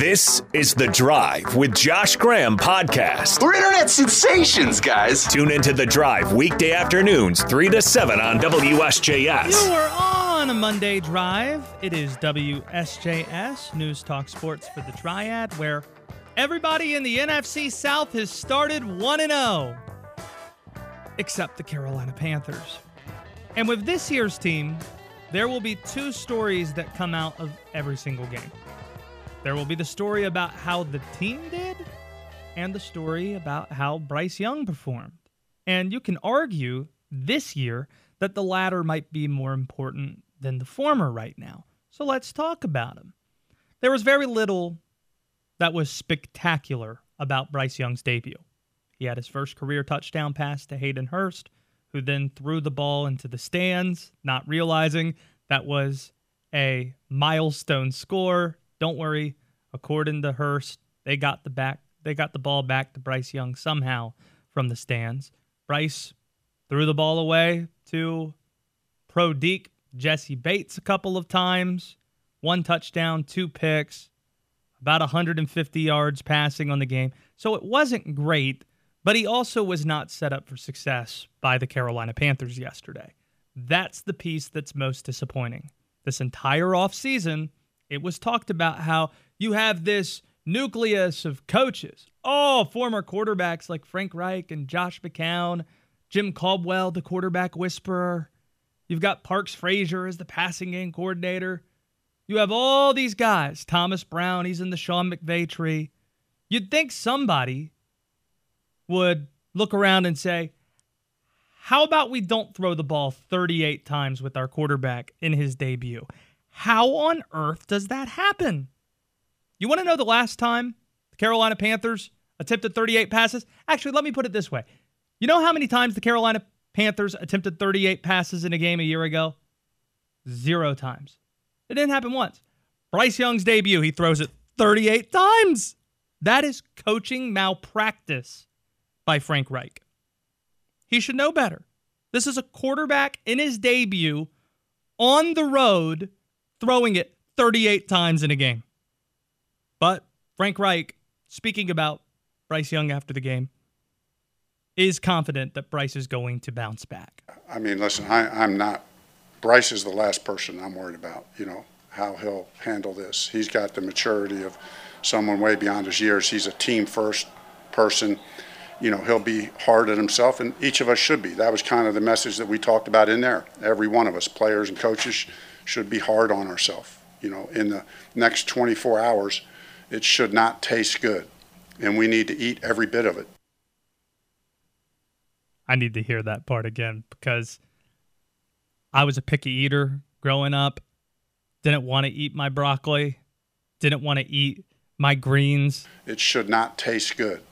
This is The Drive with Josh Graham podcast. We're internet sensations, guys. Tune into The Drive weekday afternoons, 3 to 7 on WSJS. You are on a Monday drive. It is WSJS, News Talk Sports for the Triad, where everybody in the NFC South has started 1 0, except the Carolina Panthers. And with this year's team, there will be two stories that come out of every single game. There will be the story about how the team did and the story about how Bryce Young performed. And you can argue this year that the latter might be more important than the former right now. So let's talk about him. There was very little that was spectacular about Bryce Young's debut. He had his first career touchdown pass to Hayden Hurst, who then threw the ball into the stands, not realizing that was a milestone score don't worry. According to Hurst, they got the back they got the ball back to Bryce Young somehow from the stands. Bryce threw the ball away to Pro Deke Jessie Bates a couple of times. One touchdown, two picks, about 150 yards passing on the game. So it wasn't great, but he also was not set up for success by the Carolina Panthers yesterday. That's the piece that's most disappointing. This entire offseason, it was talked about how you have this nucleus of coaches. all former quarterbacks like Frank Reich and Josh McCown, Jim Caldwell, the quarterback whisperer. You've got Parks Frazier as the passing game coordinator. You have all these guys. Thomas Brown, he's in the Sean McVay tree. You'd think somebody would look around and say, How about we don't throw the ball 38 times with our quarterback in his debut? How on earth does that happen? You want to know the last time the Carolina Panthers attempted 38 passes? Actually, let me put it this way. You know how many times the Carolina Panthers attempted 38 passes in a game a year ago? Zero times. It didn't happen once. Bryce Young's debut, he throws it 38 times. That is coaching malpractice by Frank Reich. He should know better. This is a quarterback in his debut on the road throwing it 38 times in a game. Frank Reich, speaking about Bryce Young after the game, is confident that Bryce is going to bounce back. I mean, listen, I, am not. Bryce is the last person I'm worried about. You know how he'll handle this. He's got the maturity of someone way beyond his years. He's a team first person. You know, he'll be hard on himself, and each of us should be. That was kind of the message that we talked about in there. Every one of us, players and coaches, should be hard on ourselves. You know, in the next 24 hours, it should not taste good, and we need to eat every bit of it. I need to hear that part again because I was a picky eater growing up. Didn't want to eat my broccoli. Didn't want to eat my greens. It should not taste good.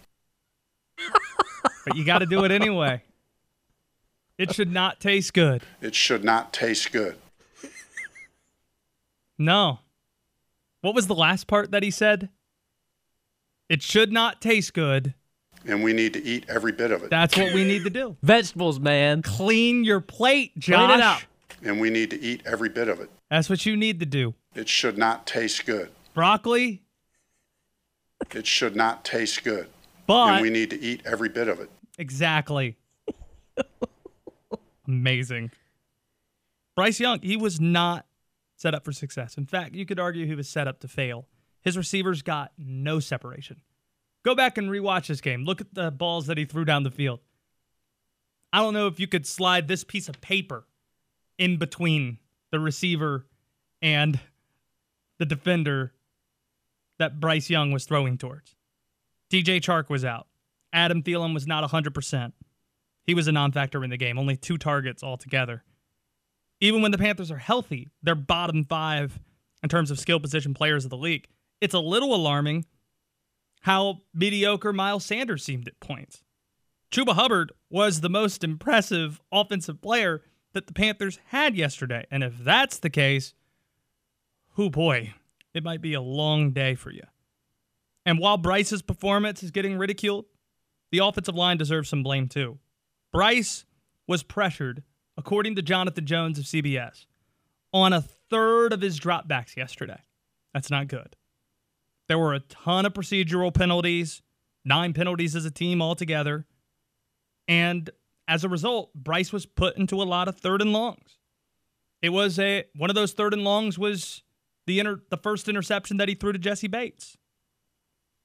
but you got to do it anyway. It should not taste good. It should not taste good. No. What was the last part that he said? It should not taste good. And we need to eat every bit of it. That's what we need to do. Vegetables, man. Clean your plate, Josh. Clean it up. And we need to eat every bit of it. That's what you need to do. It should not taste good. Broccoli. It should not taste good. But and we need to eat every bit of it. Exactly. Amazing. Bryce Young, he was not set up for success. In fact, you could argue he was set up to fail. His receivers got no separation. Go back and rewatch this game. Look at the balls that he threw down the field. I don't know if you could slide this piece of paper in between the receiver and the defender that Bryce Young was throwing towards. DJ Chark was out. Adam Thielen was not 100%. He was a non factor in the game, only two targets altogether even when the Panthers are healthy, they're bottom five in terms of skill position players of the league. It's a little alarming how mediocre Miles Sanders seemed at points. Chuba Hubbard was the most impressive offensive player that the Panthers had yesterday. And if that's the case, who boy, it might be a long day for you. And while Bryce's performance is getting ridiculed, the offensive line deserves some blame too. Bryce was pressured according to Jonathan Jones of CBS, on a third of his dropbacks yesterday. That's not good. There were a ton of procedural penalties, nine penalties as a team altogether. And as a result, Bryce was put into a lot of third and longs. It was a one of those third and longs was the inter, the first interception that he threw to Jessie Bates.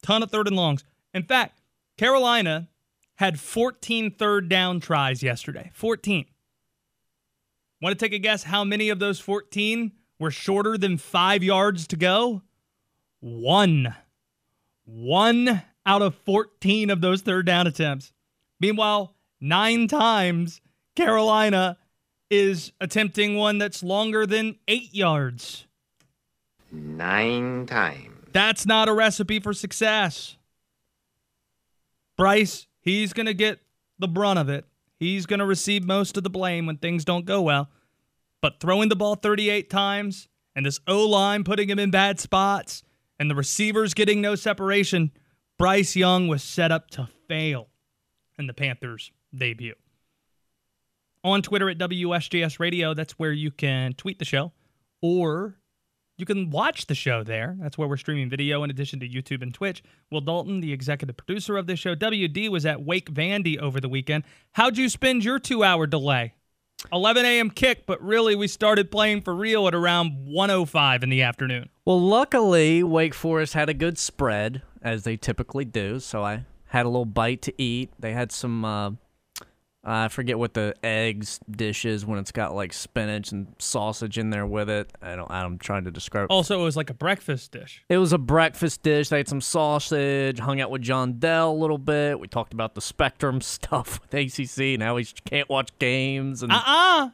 Ton of third and longs. In fact, Carolina had 14 third down tries yesterday. 14. Want to take a guess how many of those 14 were shorter than five yards to go? One. One out of 14 of those third down attempts. Meanwhile, nine times Carolina is attempting one that's longer than eight yards. Nine times. That's not a recipe for success. Bryce, he's going to get the brunt of it. He's going to receive most of the blame when things don't go well. But throwing the ball 38 times and this O line putting him in bad spots and the receivers getting no separation, Bryce Young was set up to fail in the Panthers' debut. On Twitter at WSJS Radio, that's where you can tweet the show or you can watch the show there. That's where we're streaming video in addition to YouTube and Twitch. Will Dalton, the executive producer of this show, WD was at Wake Vandy over the weekend. How'd you spend your two hour delay? 11 a.m. kick, but really we started playing for real at around 105 in the afternoon. Well, luckily, Wake Forest had a good spread, as they typically do. So I had a little bite to eat. They had some uh, I forget what the eggs dish is when it's got like spinach and sausage in there with it. I don't. I'm trying to describe. Also, it was like a breakfast dish. It was a breakfast dish. They had some sausage. Hung out with John Dell a little bit. We talked about the Spectrum stuff with ACC. Now he can't watch games. And uh uh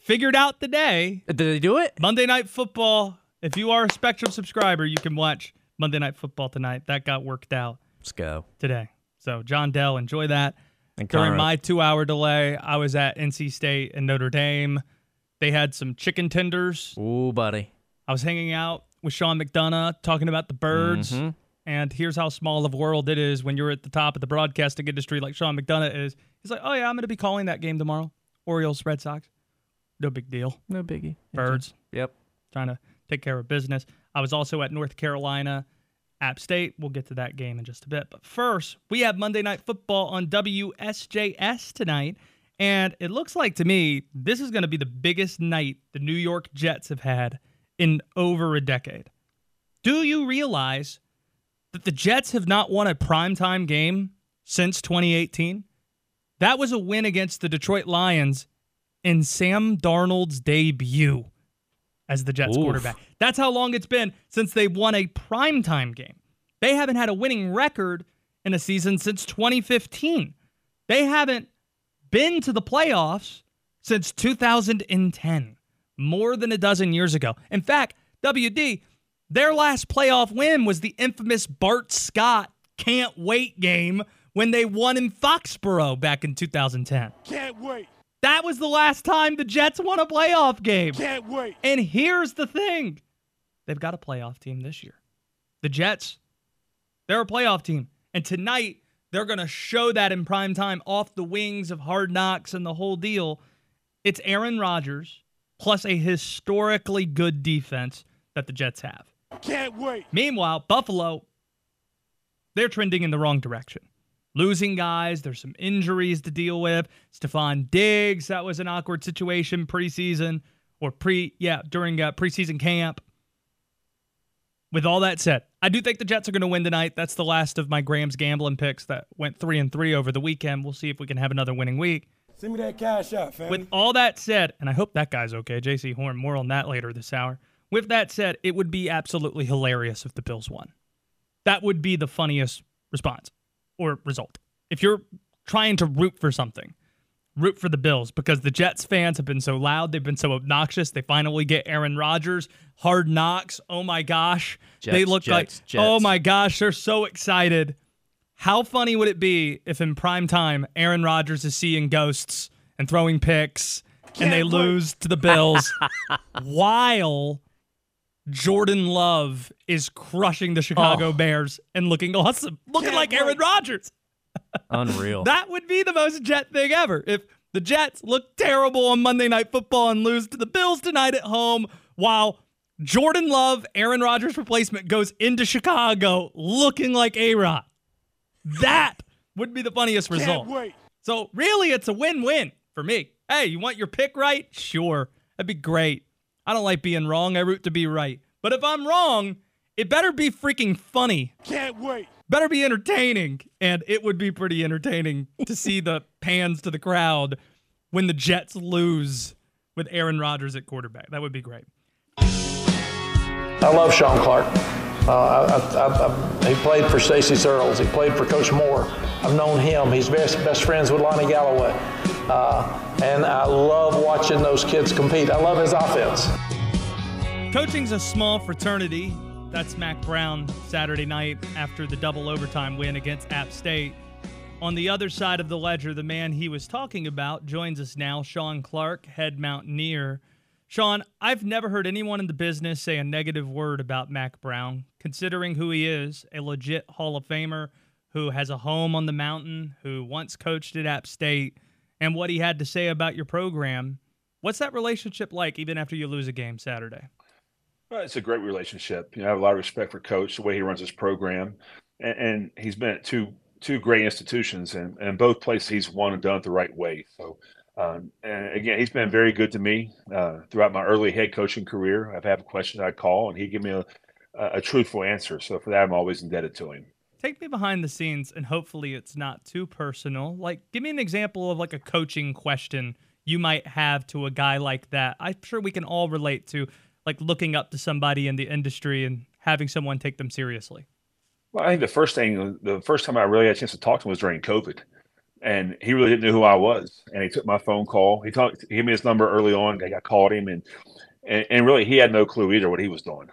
figured out the day. Did they do it? Monday Night Football. If you are a Spectrum subscriber, you can watch Monday Night Football tonight. That got worked out. Let's go today. So John Dell, enjoy that. And During my two hour delay, I was at NC State and Notre Dame. They had some chicken tenders. Ooh, buddy. I was hanging out with Sean McDonough talking about the birds. Mm-hmm. And here's how small of a world it is when you're at the top of the broadcasting industry like Sean McDonough is. He's like, oh, yeah, I'm going to be calling that game tomorrow. Orioles, Red Sox. No big deal. No biggie. Birds. Yep. Trying to take care of business. I was also at North Carolina App State. We'll get to that game in just a bit. But first, we have Monday Night Football on WSJS tonight. And it looks like to me, this is going to be the biggest night the New York Jets have had in over a decade. Do you realize that the Jets have not won a primetime game since 2018? That was a win against the Detroit Lions in Sam Darnold's debut as the Jets Oof. quarterback. That's how long it's been since they won a primetime game. They haven't had a winning record in a season since 2015. They haven't been to the playoffs since 2010, more than a dozen years ago. In fact, WD, their last playoff win was the infamous Bart Scott can't wait game when they won in Foxborough back in 2010. Can't wait. That was the last time the Jets won a playoff game. Can't wait. And here's the thing they've got a playoff team this year. The Jets, they're a playoff team. And tonight, they're going to show that in prime time off the wings of hard knocks and the whole deal. It's Aaron Rodgers plus a historically good defense that the Jets have. Can't wait. Meanwhile, Buffalo, they're trending in the wrong direction losing guys. There's some injuries to deal with. Stefon Diggs, that was an awkward situation preseason or pre, yeah, during uh, preseason camp. With all that said, I do think the Jets are going to win tonight. That's the last of my Graham's gambling picks that went three and three over the weekend. We'll see if we can have another winning week. Send me that cash out, fam. With all that said, and I hope that guy's okay, Jaycee Horn. More on that later this hour. With that said, it would be absolutely hilarious if the Bills won. That would be the funniest response or result. If you're trying to root for something, root for the Bills because the Jets fans have been so loud. They've been so obnoxious. They finally get Aaron Rodgers. Hard knocks. Oh my gosh. Jets, they look Jets, like, Jets. oh my gosh, they're so excited. How funny would it be if in prime time Aaron Rodgers is seeing ghosts and throwing picks Can't and they wait. lose to the Bills while Jordan Love is crushing the Chicago oh. Bears and looking awesome, looking like. Aaron Rodgers. Unreal. that would be the most Jet thing ever. If the Jets look terrible on Monday Night Football and lose to the Bills tonight at home, while Jordan Love, Aaron Rodgers replacement, goes into Chicago looking like A Rod. That would be the funniest result. So really, it's a win-win for me. Hey, you want your pick right? Sure, that'd be great. I don't like being wrong. I root to be right. But if I'm wrong, it better be freaking funny. Can't wait. Better be entertaining. And it would be pretty entertaining to see the pans to the crowd when the Jets lose with Aaron Rodgers at quarterback. That would be great. I love Shawn Clark. Uh, I, I, I, he played for Stacy Searels. He played for Coach Moore. I've known him. He's best, best friends with Lonnie Galloway. Uh, and I love watching those kids compete. I love his offense. Coaching's a small fraternity. That's Mack Brown Saturday night after the double overtime win against App State. On the other side of the ledger, the man he was talking about joins us now, Shawn Clark, head mountaineer. Shawn, I've never heard anyone in the business say a negative word about Mack Brown, considering who he is a legit Hall of Famer who has a home on the mountain, who once coached at App State, and what he had to say about your program. What's that relationship like even after you lose a game Saturday? Well, it's a great relationship. You know, I have a lot of respect for Coach, the way he runs his program, and, and he's been at two two great institutions, and, and both places he's won and done it the right way. So, um, and again, he's been very good to me uh, throughout my early head coaching career. I've had questions I'd call, and he'd give me a, a truthful answer. So for that, I'm always indebted to him. Take me behind the scenes, and hopefully it's not too personal. Like, give me an example of like a coaching question you might have to a guy like that. I'm sure we can all relate to like looking up to somebody in the industry and having someone take them seriously. Well, I think the first thing, the first time I really had a chance to talk to him was during COVID, and he really didn't know who I was. And he took my phone call. He talked, he gave me his number early on. I got called him, and, and and really he had no clue either what he was doing.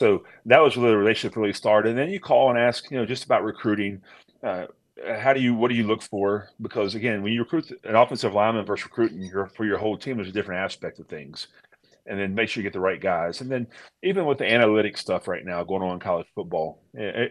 So that was really the relationship really started. And then you call and ask, you know, just about recruiting. Uh, how do you what do you look for? Because again, when you recruit an offensive lineman versus recruiting your, for your whole team, there's a different aspect of things and then make sure you get the right guys. And then even with the analytics stuff right now going on in college football,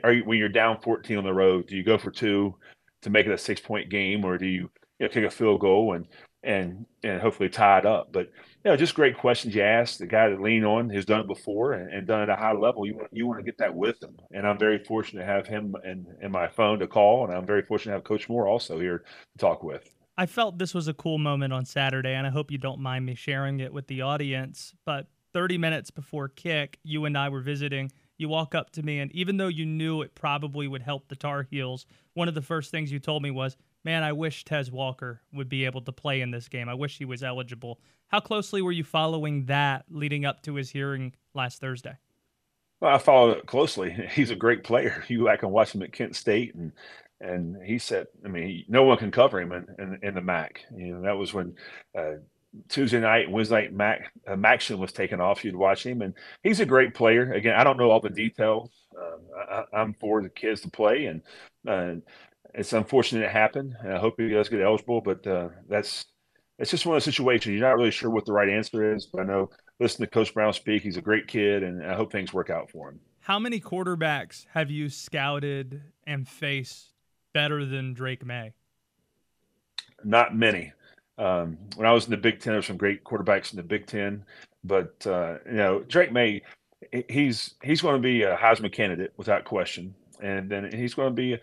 are you, when you're down 14 on the road, do you go for two to make it a six point game, or do you, you know, kick a field goal and and and hopefully tie it up? But you know, just great questions you ask. The guy that lean on has done it before and, and done it at a high level. You want you want to get that wisdom, and I'm very fortunate to have him in, in my phone to call, and I'm very fortunate to have Coach Moore also here to talk with. I felt this was a cool moment on Saturday, and I hope you don't mind me sharing it with the audience. But 30 minutes before kick, you and I were visiting. You walk up to me, and even though you knew it probably would help the Tar Heels, one of the first things you told me was, Man, I wish Tez Walker would be able to play in this game. I wish he was eligible. How closely were you following that leading up to his hearing last Thursday? Well, I followed it closely. He's a great player. You I can watch him at Kent State, and and he said, I mean, no one can cover him in, in, in the MAC. You know, that was when uh, Tuesday night, Wednesday night, Mac uh, Maxion was taken off. You'd watch him, and he's a great player. Again, I don't know all the details. Um, I, am for the kids to play, and uh, it's unfortunate it happened. I hope he does get eligible, but uh, that's it's just one of those situations. You're not really sure what the right answer is, but I know listen to Coach Brown speak. He's a great kid, and I hope things work out for him. How many quarterbacks have you scouted and faced better than Drake Maye? Not many. Um, when I was in the Big Ten, there were some great quarterbacks in the Big Ten, but uh, you know Drake Maye, he's he's going to be a Heisman candidate without question, and then he's going to be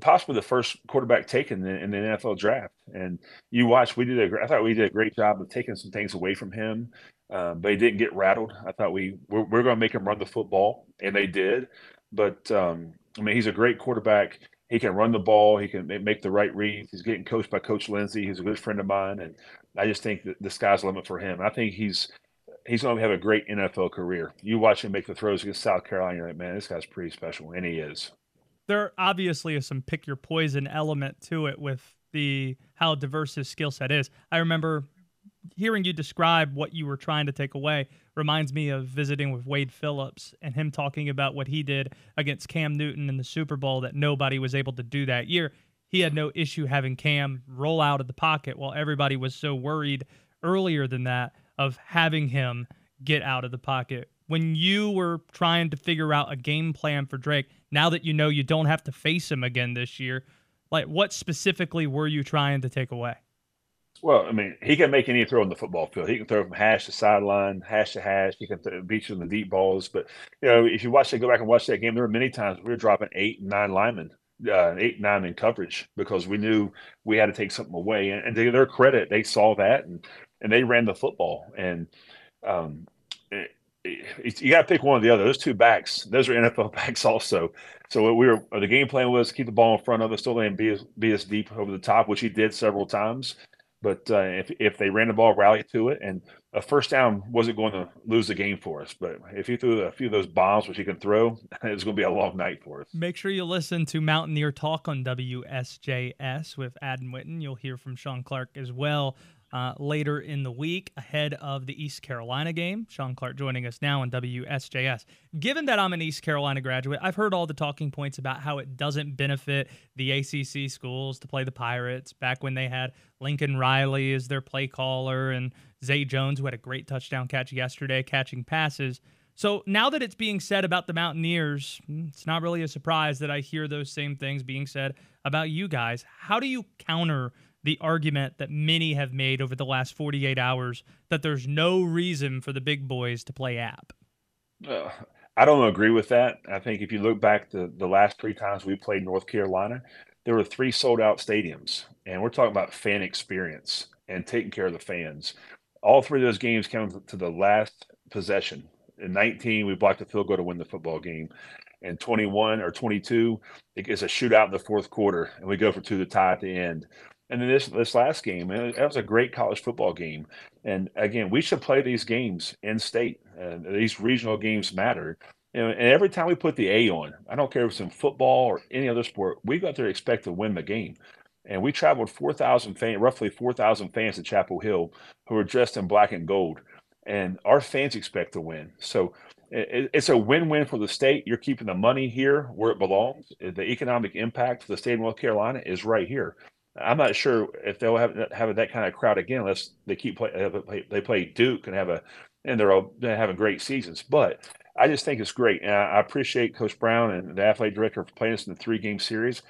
possibly the first quarterback taken in, the NFL draft. And you watch, we did a, I thought we did a great job of taking some things away from him, um, but he didn't get rattled. I thought we we're, we're going to make him run the football, and they did. But um, I mean, he's a great quarterback he can run the ball. He can make the right reads. He's getting coached by Coach Lindsey, who's a good friend of mine, and I just think that the sky's the limit for him. I think he's he's going to have a great NFL career. You watch him make the throws against South Carolina, like, man, this guy's pretty special, and he is. There obviously is some pick your poison element to it with the how diverse his skill set is. I remember hearing you describe what you were trying to take away reminds me of visiting with Wade Phillips and him talking about what he did against Cam Newton in the Super Bowl that nobody was able to do that year. He had no issue having Cam roll out of the pocket while everybody was so worried earlier than that of having him get out of the pocket. When you were trying to figure out a game plan for Drake, now that you know you don't have to face him again this year, like what specifically were you trying to take away? Well, I mean, he can make any throw on the football field. He can throw from hash to sideline, hash to hash. He can th- beat you in the deep balls. But you know, if you watch it, go back and watch that game. There were many times we were dropping eight nine linemen, uh, eight nine in coverage because we knew we had to take something away. And, and to their credit, they saw that and and they ran the football. And um, you got to pick one or the other. Those two backs, those are NFL backs also. So what we were the game plan was keep the ball in front of us, still him be, be us deep over the top, which he did several times. But uh, if if they ran the ball, rally to it, and a first down wasn't going to lose the game for us. But if he threw a few of those bombs, which he can throw, it was going to be a long night for us. Make sure you listen to Mountaineer Talk on WSJS with Adam Witten. You'll hear from Shawn Clark as well uh, later in the week ahead of the East Carolina game. Shawn Clark joining us now on WSJS. Given that I'm an East Carolina graduate, I've heard all the talking points about how it doesn't benefit the ACC schools to play the Pirates back when they had Lincoln Riley as their play caller and Zay Jones, who had a great touchdown catch yesterday, catching passes. So now that it's being said about the Mountaineers, hmm, it's not really a surprise that I hear those same things being said about you guys. How do you counter the argument that many have made over the last 48 hours that there's no reason for the big boys to play app? Uh, I don't agree with that. I think if you look back to the last three times we played North Carolina, there were three sold out stadiums, and we're talking about fan experience and taking care of the fans. All three of those games came to the last possession. In 19, we blocked the field goal to win the football game. In 21 or 22, it's a shootout in the fourth quarter, and we go for two to tie at the end. And then this this last game, it was a great college football game. And again, we should play these games in state. And these regional games matter. Know, and every time we put the A on, I don't care if it's in football or any other sport, we got to expect to win the game. And we traveled 4,000 fans, roughly 4,000 fans to Chapel Hill who are dressed in black and gold. And our fans expect to win. So it, it's a win-win for the state. You're keeping the money here where it belongs. The economic impact for the state of North Carolina is right here. I'm not sure if they'll have have that kind of crowd again unless they keep play, they play Duke and have a and they're all they're having great seasons. But I just think it's great, and I appreciate Coach Brown and the athletic director for playing us in the three game series.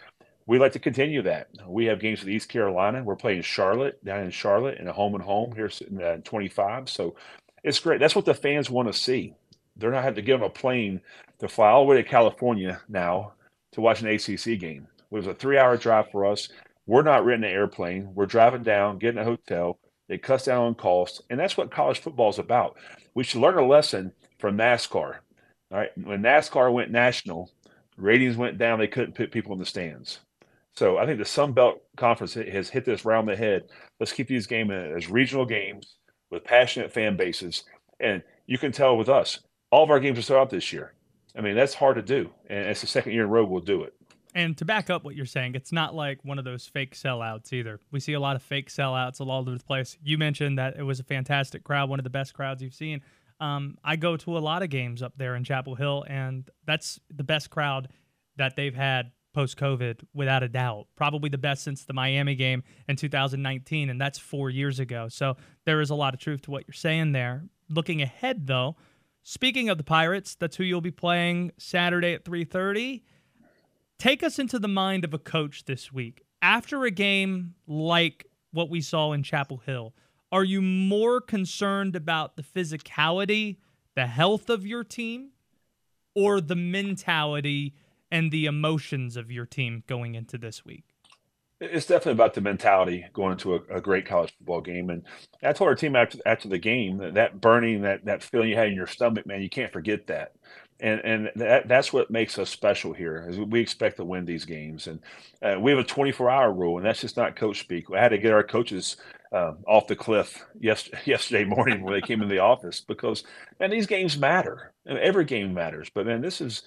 We like to continue that. We have games with East Carolina. We're playing Charlotte down in Charlotte in a home and home here in uh, 25. So it's great. That's what the fans want to see. They're not having to get on a plane to fly all the way to California now to watch an ACC game. It was a three hour drive for us. We're not renting an airplane. We're driving down, getting a hotel. It cuts down on costs. and that's what college football is about. We should learn a lesson from NASCAR. All right, when NASCAR went national, ratings went down. They couldn't put people in the stands. So I think the Sun Belt Conference has hit this round the head. Let's keep these games as regional games with passionate fan bases, and you can tell with us, all of our games are sold out this year. I mean, that's hard to do, and it's the second year in a row we'll do it. And to back up what you're saying, it's not like one of those fake sellouts either. We see a lot of fake sellouts all over the place. You mentioned that it was a fantastic crowd, one of the best crowds you've seen. Um, I go to a lot of games up there in Chapel Hill, and that's the best crowd that they've had post COVID, without a doubt. Probably the best since the Miami game in 2019, and that's four years ago. So there is a lot of truth to what you're saying there. Looking ahead, though, speaking of the Pirates, that's who you'll be playing Saturday at 3:30. Take us into the mind of a coach this week. After a game like what we saw in Chapel Hill, are you more concerned about the physicality, the health of your team, or the mentality and the emotions of your team going into this week? It's definitely about the mentality going into a, a, great college football game. And I told our team after after the game that, that burning, that that feeling you had in your stomach, man, you can't forget that and and that that's what makes us special here is we expect to win these games. And uh, we have a 24 hour rule and that's just not coach speak. I had to get our coaches um, off the cliff yes, yesterday morning when they came in the office because man these games matter. And every game matters. But man this is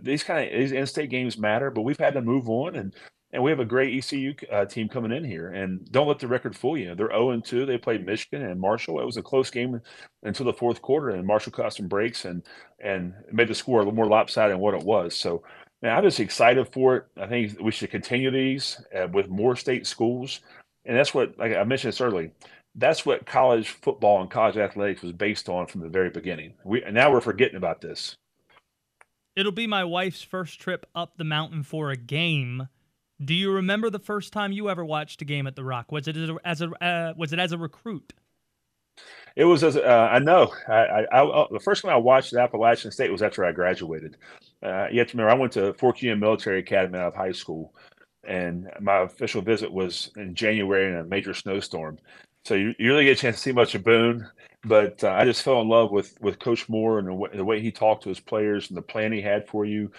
these kind of these in-state games matter but we've had to move on and and we have a great ECU uh, team coming in here. And don't let the record fool you. They're 0 2. They played Michigan and Marshall. It was a close game until the fourth quarter, and Marshall caught some breaks and and made the score a little more lopsided than what it was. So, man, I'm just excited for it. I think we should continue these uh, with more state schools. And that's what, like I mentioned this early, that's what college football and college athletics was based on from the very beginning. We now we're forgetting about this. It'll be my wife's first trip up the mountain for a game Do you remember the first time you ever watched a game at the Rock? Was it as a, as a uh, was it as a recruit? It was as uh, I know. I, I, I, the first time I watched at Appalachian State was after I graduated. Uh, you have to remember, I went to Fort Union Military Academy out of high school, and my official visit was in January in a major snowstorm. So you, you really get a chance to see much of Boone. But uh, I just fell in love with with Coach Moore and the way, the way he talked to his players and the plan he had for you,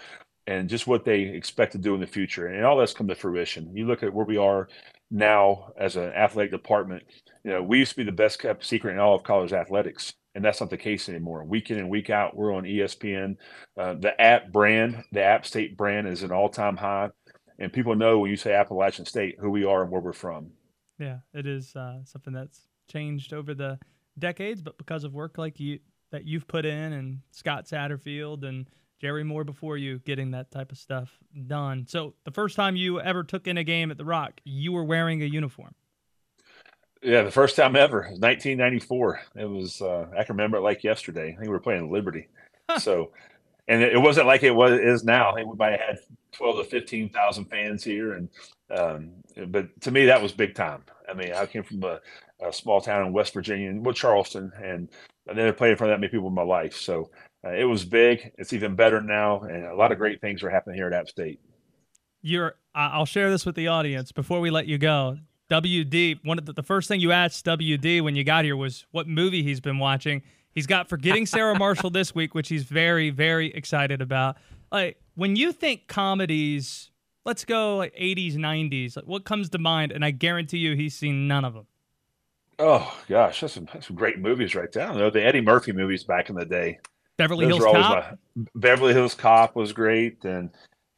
and just what they expect to do in the future. And all that's come to fruition. You look at where we are now as an athletic department you know, we used to be the best kept secret in all of college athletics, and that's not the case anymore. Week in and week out, we're on ESPN. Uh, the App brand, the App State brand, is an all time high, and people know when you say Appalachian State who we are and where we're from. Yeah, it is uh, something that's changed over the decades, but because of work like you that you've put in, and Scott Satterfield and Jerry Moore before you getting that type of stuff done. So the first time you ever took in a game at the Rock, you were wearing a uniform. Yeah, the first time ever, 1994. It was uh, I can remember it like yesterday. I think we were playing Liberty, so and it, wasn't like it was is now. I think we might have had 12 to 15 thousand fans here, and um, but to me that was big time. I mean, I came from a, a small town in West Virginia, well, Charleston, and I never played in front of that many people in my life. So uh, it was big. It's even better now, and a lot of great things are happening here at App State. You're. I'll share this with the audience before we let you go. WD, one of the, the first thing you asked WD when you got here was what movie he's been watching. He's got Forgetting Sarah Marshall this week, which he's very, very excited about. Like when you think comedies, let's go like 80s, 90s. Like, what comes to mind? And I guarantee you, he's seen none of them. Oh gosh, that's some, that's some great movies right there. You know, the Eddie Murphy movies back in the day. Beverly Those Hills Cop. My, Beverly Hills Cop was great, and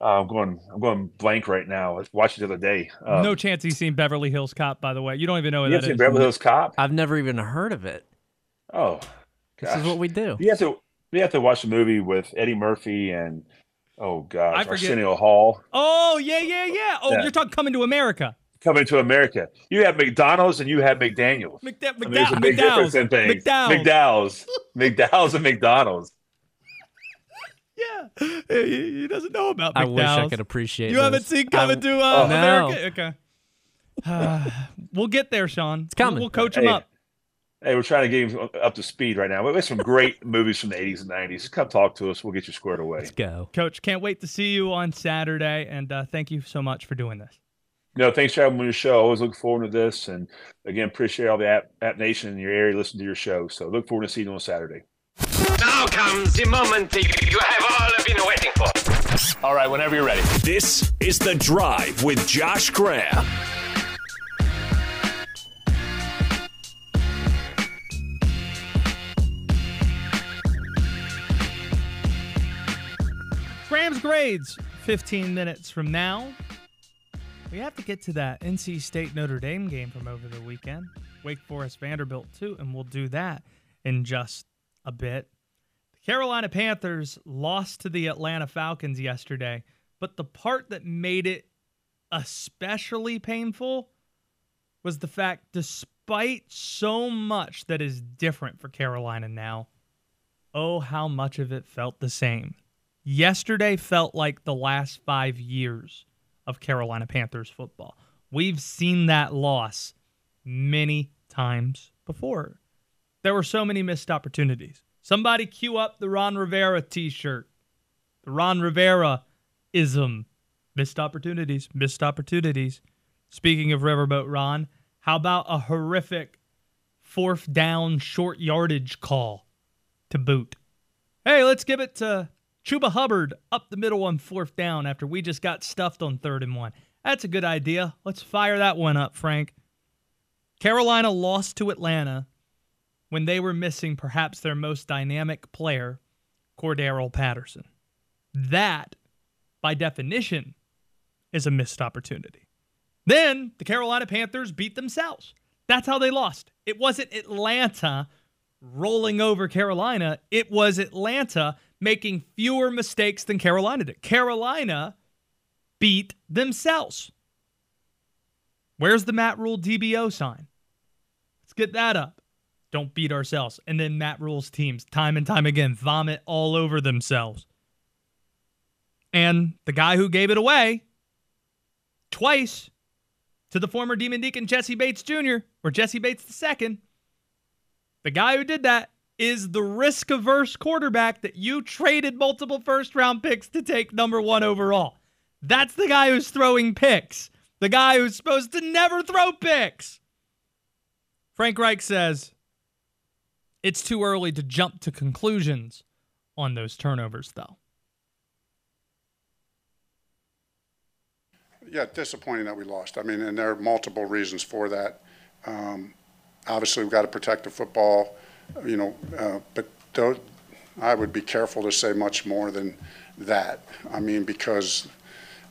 uh, I'm going. I'm going blank right now. I watched it the other day. Um, no chance he's seen Beverly Hills Cop. By the way, you don't even know what you that is. Beverly Hills Cop. I've never even heard of it. Oh, gosh. this is what we do. You have to. You have to watch the movie with Eddie Murphy and oh gosh, Arsenio Hall. Oh yeah, yeah, yeah. Oh, yeah. you're talking Coming to America. Coming to America. You have McDonald's and you have McDaniel's. McDa- I mean, there's a big McDowell's. difference in things. McDowell's. McDowell's. McDowell's and McDonald's. Yeah, he, he doesn't know about. McDowell's. I wish I could appreciate. You those. haven't seen Coming I, to uh, oh, America? Okay. Uh, we'll get there, Shawn. It's coming. We'll, we'll coach hey, him up. Hey, we're trying to get him up to speed right now. We have some great movies from the 80s and 90s. Come talk to us. We'll get you squared away. Let's go. Coach, can't wait to see you on Saturday. And uh, thank you so much for doing this. No, thanks for having me on your show. Always look forward to this. And again, appreciate all the App, App Nation in your area listening to your show. So look forward to seeing you on Saturday. Now comes the moment you have all been waiting for. All right, whenever you're ready. This is The Drive with Josh Graham. Graham's grades 15 minutes from now. We have to get to that NC State Notre Dame game from over the weekend. Wake Forest Vanderbilt, too, and we'll do that in just a bit. The Carolina Panthers lost to the Atlanta Falcons yesterday, but the part that made it especially painful was the fact, despite so much that is different for Carolina now, oh, how much of it felt the same. Yesterday felt like the last five years of Carolina Panthers football. We've seen that loss many times before. There were so many missed opportunities. Somebody cue up the Ron Rivera t shirt. The Ron Rivera ism. Missed opportunities, missed opportunities. Speaking of Riverboat Ron, how about a horrific fourth down short yardage call to boot? Hey, let's give it to Chuba Hubbard up the middle on fourth down after we just got stuffed on third and one. That's a good idea. Let's fire that one up, Frank. Carolina lost to Atlanta when they were missing perhaps their most dynamic player, Cordarrelle Patterson. That, by definition, is a missed opportunity. Then the Carolina Panthers beat themselves. That's how they lost. It wasn't Atlanta rolling over Carolina, it was Atlanta making fewer mistakes than Carolina did. Carolina beat themselves. Where's the Matt Rhule DBO sign? Let's get that up. Don't beat ourselves. And then Matt Rhule's teams, time and time again, vomit all over themselves. And the guy who gave it away, twice to the former Demon Deacon Jessie Bates Jr. or Jessie Bates II. The guy who did that is the risk averse quarterback that you traded multiple first round picks to take number one overall. That's the guy who's throwing picks. The guy who's supposed to never throw picks. Frank Reich says it's too early to jump to conclusions on those turnovers, though. Yeah, disappointing that we lost. I mean, and there are multiple reasons for that. Um, obviously, we've got to protect the football, you know, uh, but those, I would be careful to say much more than that. I mean, because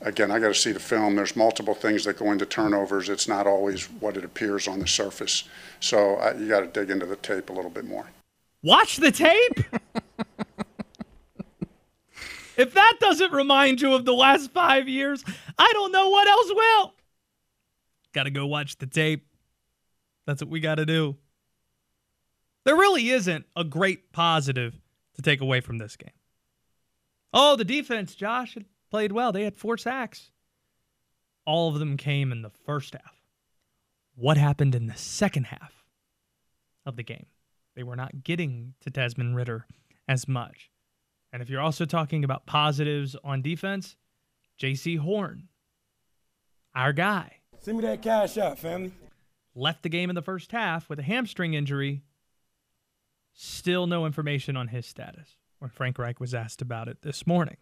again, I got to see the film. There's multiple things that go into turnovers. It's not always what it appears on the surface. So I, you got to dig into the tape a little bit more. Watch the tape. if that doesn't remind you of the last five years, I don't know what else will. Got to go watch the tape. That's what we got to do. There really isn't a great positive to take away from this game. Oh, the defense, Josh, played well. They had four sacks. All of them came in the first half. What happened in the second half of the game? They were not getting to Desmond Ridder as much. And if you're also talking about positives on defense, Jaycee Horn, our guy. Send me that cash out, family. Left the game in the first half with a hamstring injury. Still no information on his status when Frank Reich was asked about it this morning.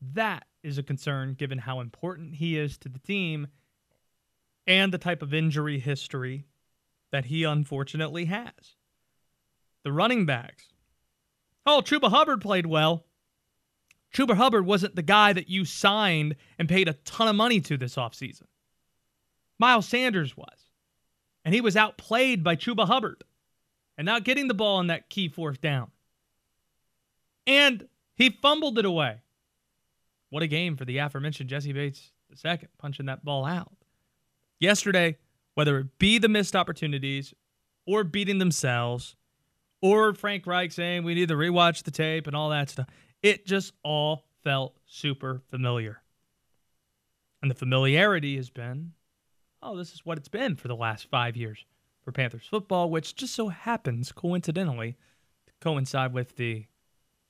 That is a concern given how important he is to the team and the type of injury history that he unfortunately has. The running backs. Oh, Chuba Hubbard played well. Chuba Hubbard wasn't the guy that you signed and paid a ton of money to this offseason. Miles Sanders was. And he was outplayed by Chuba Hubbard and not getting the ball on that key fourth down. And he fumbled it away. What a game for the aforementioned Jessie Bates the second, punching that ball out. Yesterday, whether it be the missed opportunities or beating themselves or Frank Reich saying we need to rewatch the tape and all that stuff, it just all felt super familiar. And the familiarity has been, oh, this is what it's been for the last five years for Panthers football, which just so happens, coincidentally, to coincide with the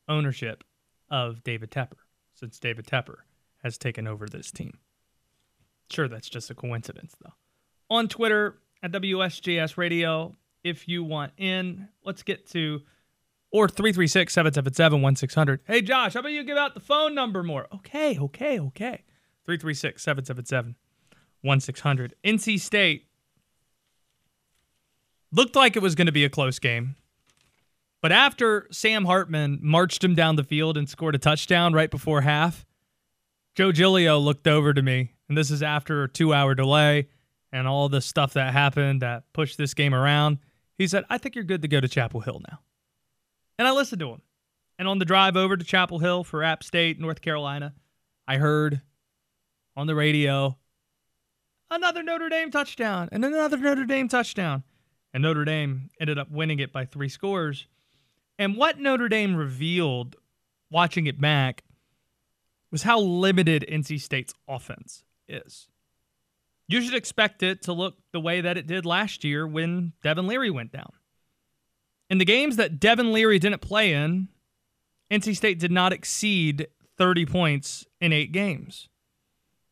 ownership of David Tepper since David Tepper has taken over this team. Sure, that's just a coincidence, though. On Twitter at WSJS Radio, if you want in, let's get to, or 336 777 1600. Hey, Josh, how about you give out the phone number more? Okay, okay, okay. 336 777 1600. NC State looked like it was going to be a close game. But after Sam Hartman marched him down the field and scored a touchdown right before half, Joe Giglio looked over to me, and this is after a two hour delay and all the stuff that happened that pushed this game around. He said, I think you're good to go to Chapel Hill now. And I listened to him. And on the drive over to Chapel Hill for App State, North Carolina, I heard on the radio another Notre Dame touchdown and another Notre Dame touchdown. And Notre Dame ended up winning it by three scores. And what Notre Dame revealed watching it back was how limited NC State's offense is. You should expect it to look the way that it did last year when Devin Leary went down. In the games that Devin Leary didn't play in, NC State did not exceed 30 points in eight games.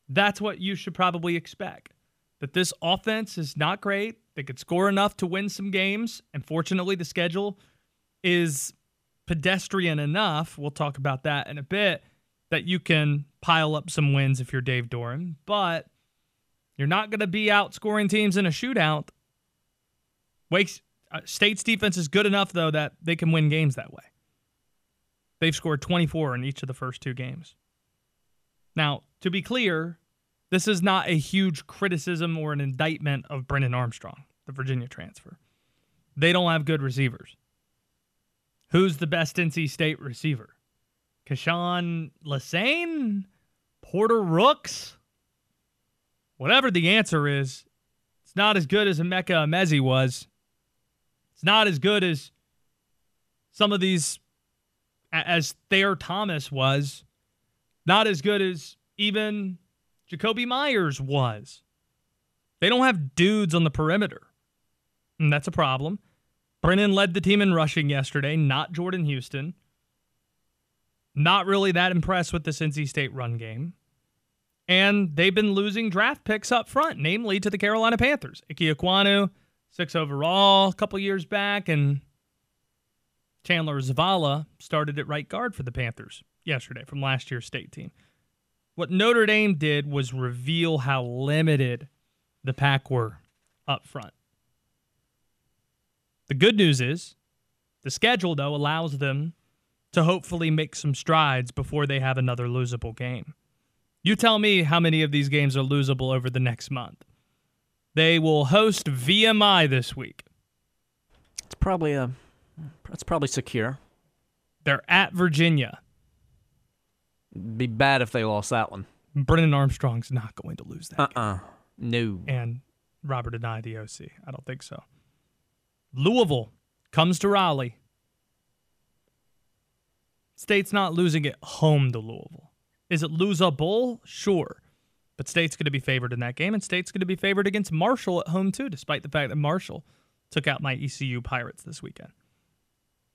That's what you should probably expect. That this offense is not great. They could score enough to win some games. And fortunately, the schedule is pedestrian enough. We'll talk about that in a bit. That you can pile up some wins if you're Dave Doeren, but you're not going to be outscoring teams in a shootout. Wake uh, State's defense is good enough though that they can win games that way. They've scored 24 in each of the first two games. Now, to be clear, this is not a huge criticism or an indictment of Brennan Armstrong, the Virginia transfer. They don't have good receivers. Who's the best NC State receiver? Kashawn Lassane? Porter Rooks? Whatever the answer is, it's not as good as Emeka Emezie was. It's not as good as some of these, as Thayer Thomas was. Not as good as even Jakobi Meyers was. They don't have dudes on the perimeter. And that's a problem. Brennan led the team in rushing yesterday, not Jordan Houston. Not really that impressed with the NC State run game. And they've been losing draft picks up front, namely to the Carolina Panthers. Ike Ekwonu, six overall a couple years back, and Chandler Zavala started at right guard for the Panthers yesterday from last year's state team. What Notre Dame did was reveal how limited the pack were up front. The good news is the schedule, though, allows them to hopefully make some strides before they have another losable game. You tell me how many of these games are losable over the next month. They will host VMI this week. It's probably a it's probably secure. They're at Virginia. Be bad if they lost that one. Brennan Armstrong's not going to lose that. Uh uh No. And Robert Anae, the OC. I don't think so. Louisville comes to Raleigh. State's not losing at home to Louisville. Is it losable? Sure. But State's going to be favored in that game, and State's going to be favored against Marshall at home, too, despite the fact that Marshall took out my ECU Pirates this weekend.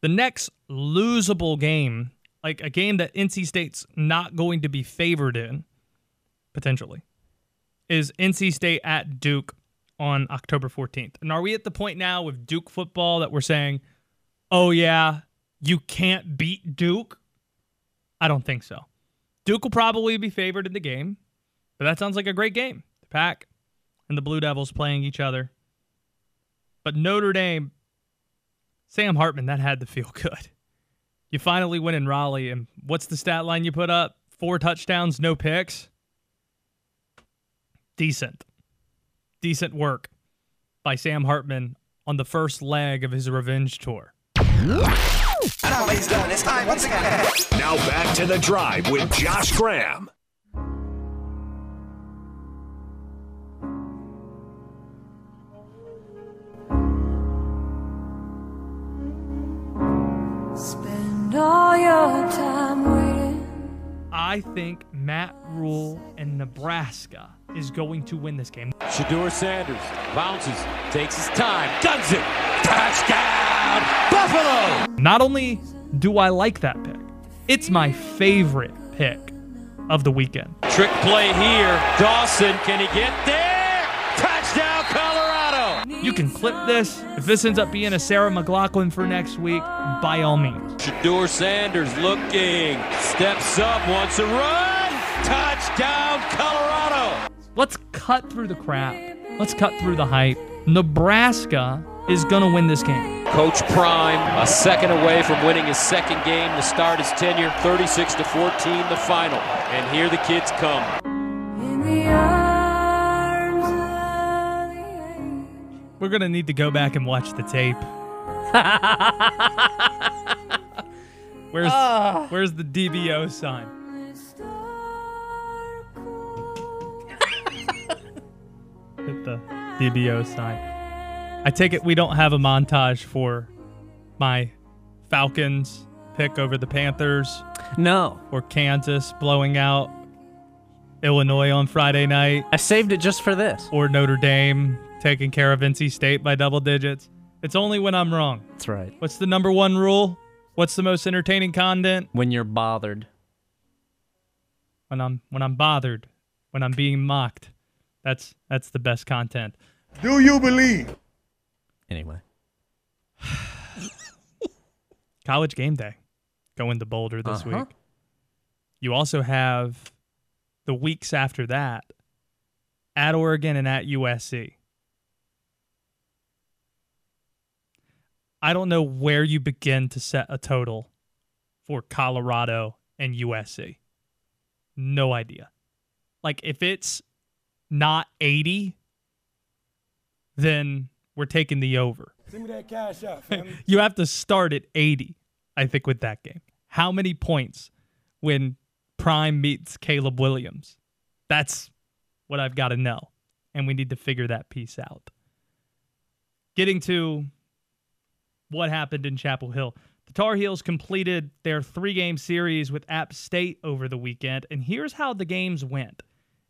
The next losable game, like a game that NC State's not going to be favored in, potentially, is NC State at Duke on October 14th. And are we at the point now with Duke football that we're saying, oh, yeah, you can't beat Duke? I don't think so. Duke will probably be favored in the game, but that sounds like a great game. The Pack and the Blue Devils playing each other. But Notre Dame, Sam Hartman, that had to feel good. You finally win in Raleigh, and what's the stat line you put up? Four touchdowns, no picks. Decent. Decent work by Sam Hartman on the first leg of his revenge tour. Now back to the drive with Josh Graham. I think Matt Rhule and Nebraska is going to win this game. Shedeur Sanders bounces, takes his time, guns it, touchdown, Buffalo! Not only do I like that pick, it's my favorite pick of the weekend. Trick play here. Dawson, can he get there? Touchdown, Colorado! You can clip this. If this ends up being a Sarah McLachlan for next week, by all means. Shedeur Sanders looking, steps up, wants a run. Touchdown, Colorado! Let's cut through the crap. Let's cut through the hype. Nebraska is going to win this game. Coach Prime, a second away from winning his second game to start his tenure, 36 to 14, the final. And here the kids come. We're going to need to go back and watch the tape. Where's ah. where's the DBO sign? Hit the DBO sign. I take it we don't have a montage for my Falcons pick over the Panthers No. or Kansas blowing out Illinois on Friday night I saved it just for this. or Notre Dame taking care of NC State by double digits. It's only when I'm wrong. That's right. What's the number one rule? What's the most entertaining content? When you're bothered. When I'm when I'm bothered, when I'm being mocked. That's that's the best content. Do you believe? Anyway. College game day going to Boulder this Uh-huh. week. You also have the weeks after that at Oregon and at USC. I don't know where you begin to set a total for Colorado and USC. No idea. Like if it's not 80, then we're taking the over. Send me that cash out, family. You have to start at 80, I think, with that game. How many points when Prime meets Caleb Williams? That's what I've got to know. And we need to figure that piece out. Getting to what happened in Chapel Hill. The Tar Heels completed their three game series with App State over the weekend. And here's how the games went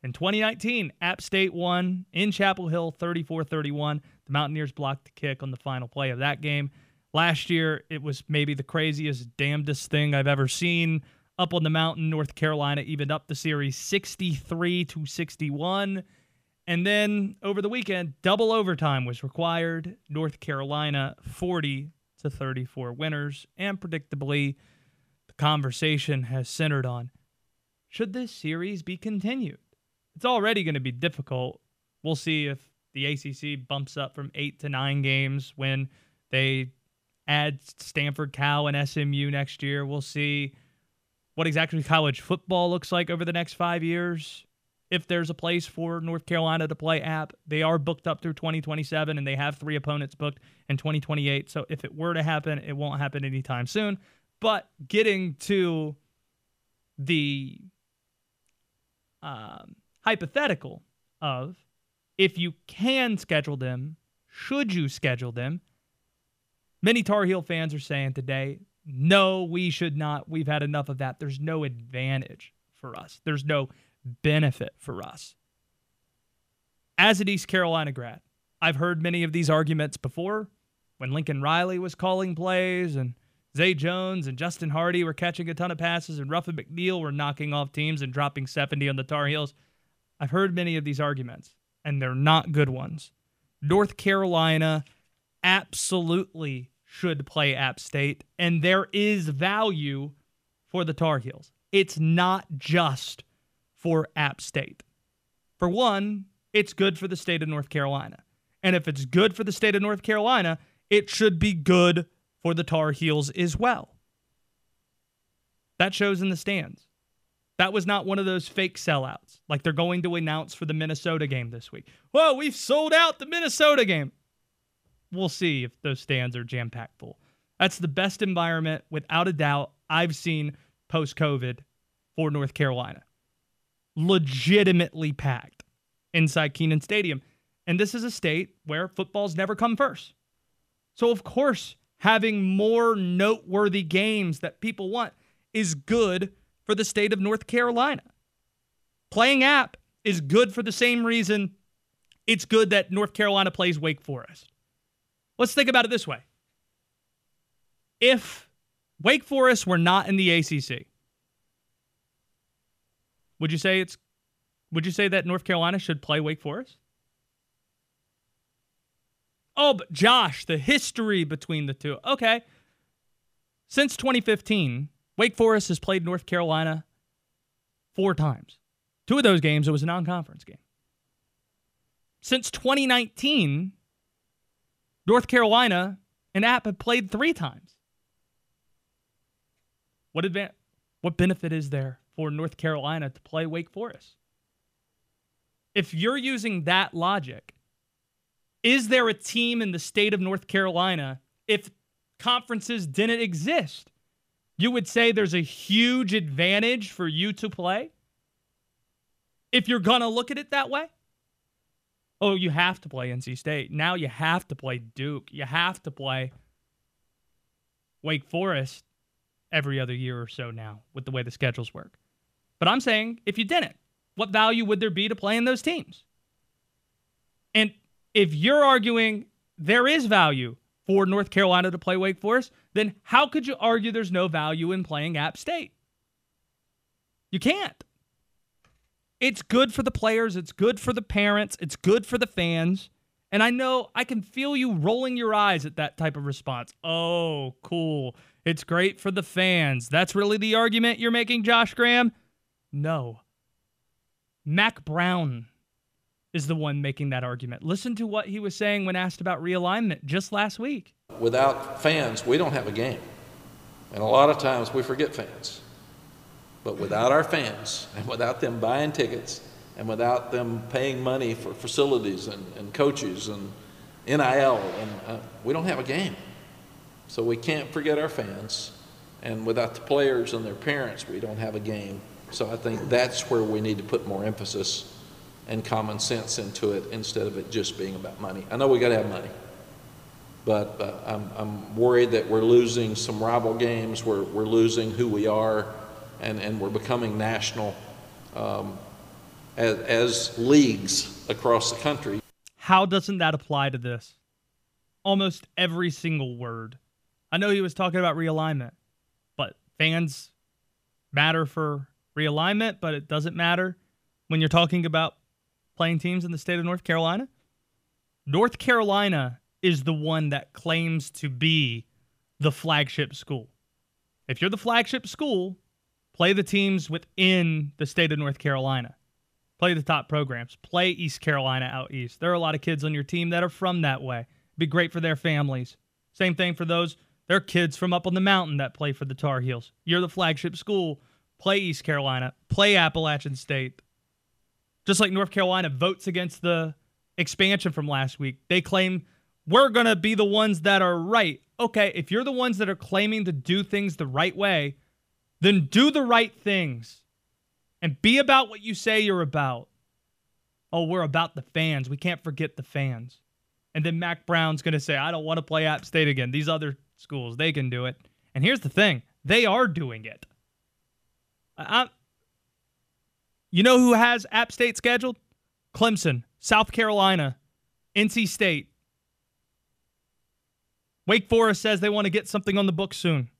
In 2019, App State won in Chapel Hill 34 31. The Mountaineers blocked the kick on the final play of that game. Last year, it was maybe the craziest, damnedest thing I've ever seen. Up on the mountain, North Carolina evened up the series 63 to 61. And then over the weekend, double overtime was required. North Carolina 40 to 34 winners. And predictably, the conversation has centered on should this series be continued? It's already going to be difficult. We'll see if the ACC bumps up from eight to nine games when they add Stanford, Cal, and SMU next year. We'll see what exactly college football looks like over the next five years. If there's a place for North Carolina to play App, they are booked up through 2027 and they have three opponents booked in 2028. So if it were to happen, it won't happen anytime soon. But getting to the um, hypothetical of if you can schedule them, should you schedule them? Many Tar Heel fans are saying today, no, we should not. We've had enough of that. There's no advantage for us, there's no benefit for us. As an East Carolina grad, I've heard many of these arguments before when Lincoln Riley was calling plays and Zay Jones and Justin Hardy were catching a ton of passes and Ruffin McNeill were knocking off teams and dropping 70 on the Tar Heels. I've heard many of these arguments, and they're not good ones. North Carolina absolutely should play App State, and there is value for the Tar Heels. It's not just for App State. For one, it's good for the state of North Carolina. And if it's good for the state of North Carolina, it should be good for the Tar Heels as well. That shows in the stands. That was not one of those fake sellouts like they're going to announce for the Minnesota game this week. Well, we've sold out the Minnesota game. We'll see if those stands are jam packed full. That's the best environment, without a doubt, I've seen post COVID for North Carolina. Legitimately packed inside Kenan Stadium. And this is a state where football's never come first. So, of course, having more noteworthy games that people want is good for the state of North Carolina. Playing app is good for the same reason it's good that North Carolina plays Wake Forest. Let's think about it this way. If Wake Forest were not in the ACC, would you say it's would you say that North Carolina should play Wake Forest? Oh, but Josh, the history between the two. Okay. Since 2015, Wake Forest has played North Carolina four times. Two of those games, it was a non conference game. Since 2019, North Carolina and App have played three times. What, advan- what benefit is there for North Carolina to play Wake Forest? If you're using that logic, is there a team in the state of North Carolina if conferences didn't exist? You would say there's a huge advantage for you to play? If you're going to look at it that way? Oh, you have to play NC State. Now you have to play Duke. You have to play Wake Forest every other year or so now with the way the schedules work. But I'm saying if you didn't, what value would there be to playing those teams? And if you're arguing there is value for North Carolina to play Wake Forest, then how could you argue there's no value in playing App State? You can't. It's good for the players, it's good for the parents, it's good for the fans. And I know I can feel you rolling your eyes at that type of response. Oh, cool. It's great for the fans. That's really the argument you're making, Josh Graham? No. Mack Brown is the one making that argument. Listen to what he was saying when asked about realignment just last week. Without fans, we don't have a game. And a lot of times we forget fans. But without our fans, and without them buying tickets, and without them paying money for facilities and, and coaches and NIL, and uh, we don't have a game. So we can't forget our fans. And without the players and their parents, we don't have a game. So I think that's where we need to put more emphasis and common sense into it instead of it just being about money. I know we got to have money, but uh, I'm, I'm worried that we're losing some rival games. We're, we're losing who we are, and, and we're becoming national. Um, as, as leagues across the country. How doesn't that apply to this? Almost every single word. I know he was talking about realignment, but fans matter for realignment, but it doesn't matter when you're talking about playing teams in the state of North Carolina. North Carolina is the one that claims to be the flagship school. If you're the flagship school, play the teams within the state of North Carolina. Play the top programs. Play East Carolina out east. There are a lot of kids on your team that are from that way. Be great for their families. Same thing for those. There are kids from up on the mountain that play for the Tar Heels. You're the flagship school. Play East Carolina. Play Appalachian State. Just like North Carolina votes against the expansion from last week, they claim we're going to be the ones that are right. Okay, if you're the ones that are claiming to do things the right way, then do the right things and be about what you say you're about. Oh, we're about the fans. We can't forget the fans. And then Mack Brown's going to say, I don't want to play App State again. These other schools, they can do it. And here's the thing they are doing it. I, you know who has App State scheduled? Clemson, South Carolina, NC State. Wake Forest says they want to get something on the book soon.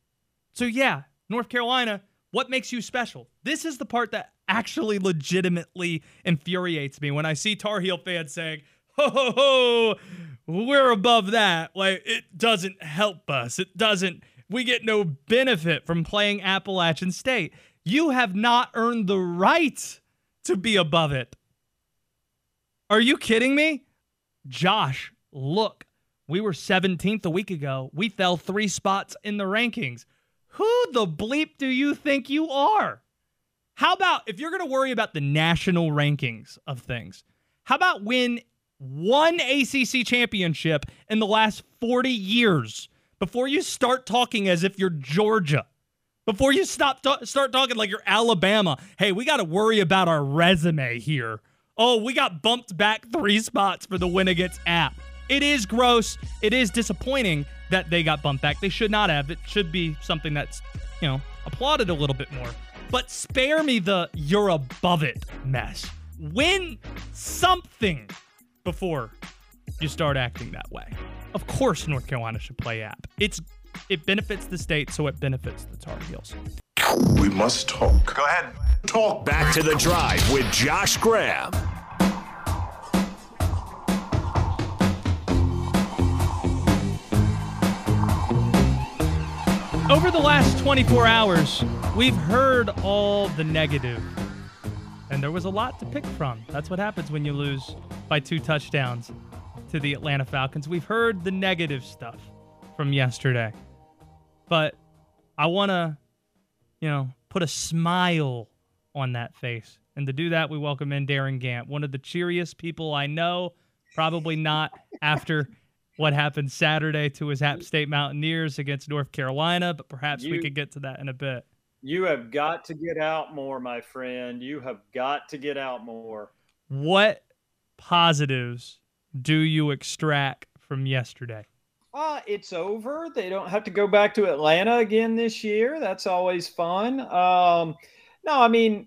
So, yeah, North Carolina, what makes you special? This is the part that actually legitimately infuriates me when I see Tar Heel fans saying, ho, ho, ho, we're above that. Like, it doesn't help us. It doesn't, we get no benefit from playing Appalachian State. You have not earned the right to be above it. Are you kidding me? Josh, look, we were 17th a week ago. We fell three spots in the rankings. Who the bleep do you think you are? How about if you're going to worry about the national rankings of things, how about win one ACC championship in the last 40 years before you start talking as if you're Georgia? Before you stop start talking like you're Alabama. Hey, we got to worry about our resume here. Oh, we got bumped back 3 spots for the win against App. It is gross. It is disappointing that they got bumped back. They should not have. It should be something that's, you know, applauded a little bit more. But spare me the you're above it mess. Win something before you start acting that way. Of course, North Carolina should play app. It's it benefits the state, so it benefits the Tar Heels. We must talk. Go ahead. Talk back to the drive with Josh Graham. Over the last 24 hours, we've heard all the negative, and there was a lot to pick from. That's what happens when you lose by two touchdowns to the Atlanta Falcons. We've heard the negative stuff from yesterday, but I want to, you know, put a smile on that face. And to do that, we welcome in Darin Gantt, one of the cheeriest people I know. Probably not after what happened Saturday to his App State Mountaineers against North Carolina, but perhaps You- we could get to that in a bit. You have got to get out more, my friend. You have got to get out more. What positives do you extract from yesterday? Uh, it's over. They don't have to go back to Atlanta again this year. That's always fun. Um, no, I mean,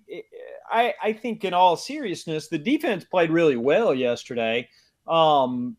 I, I think in all seriousness, the defense played really well yesterday. Um,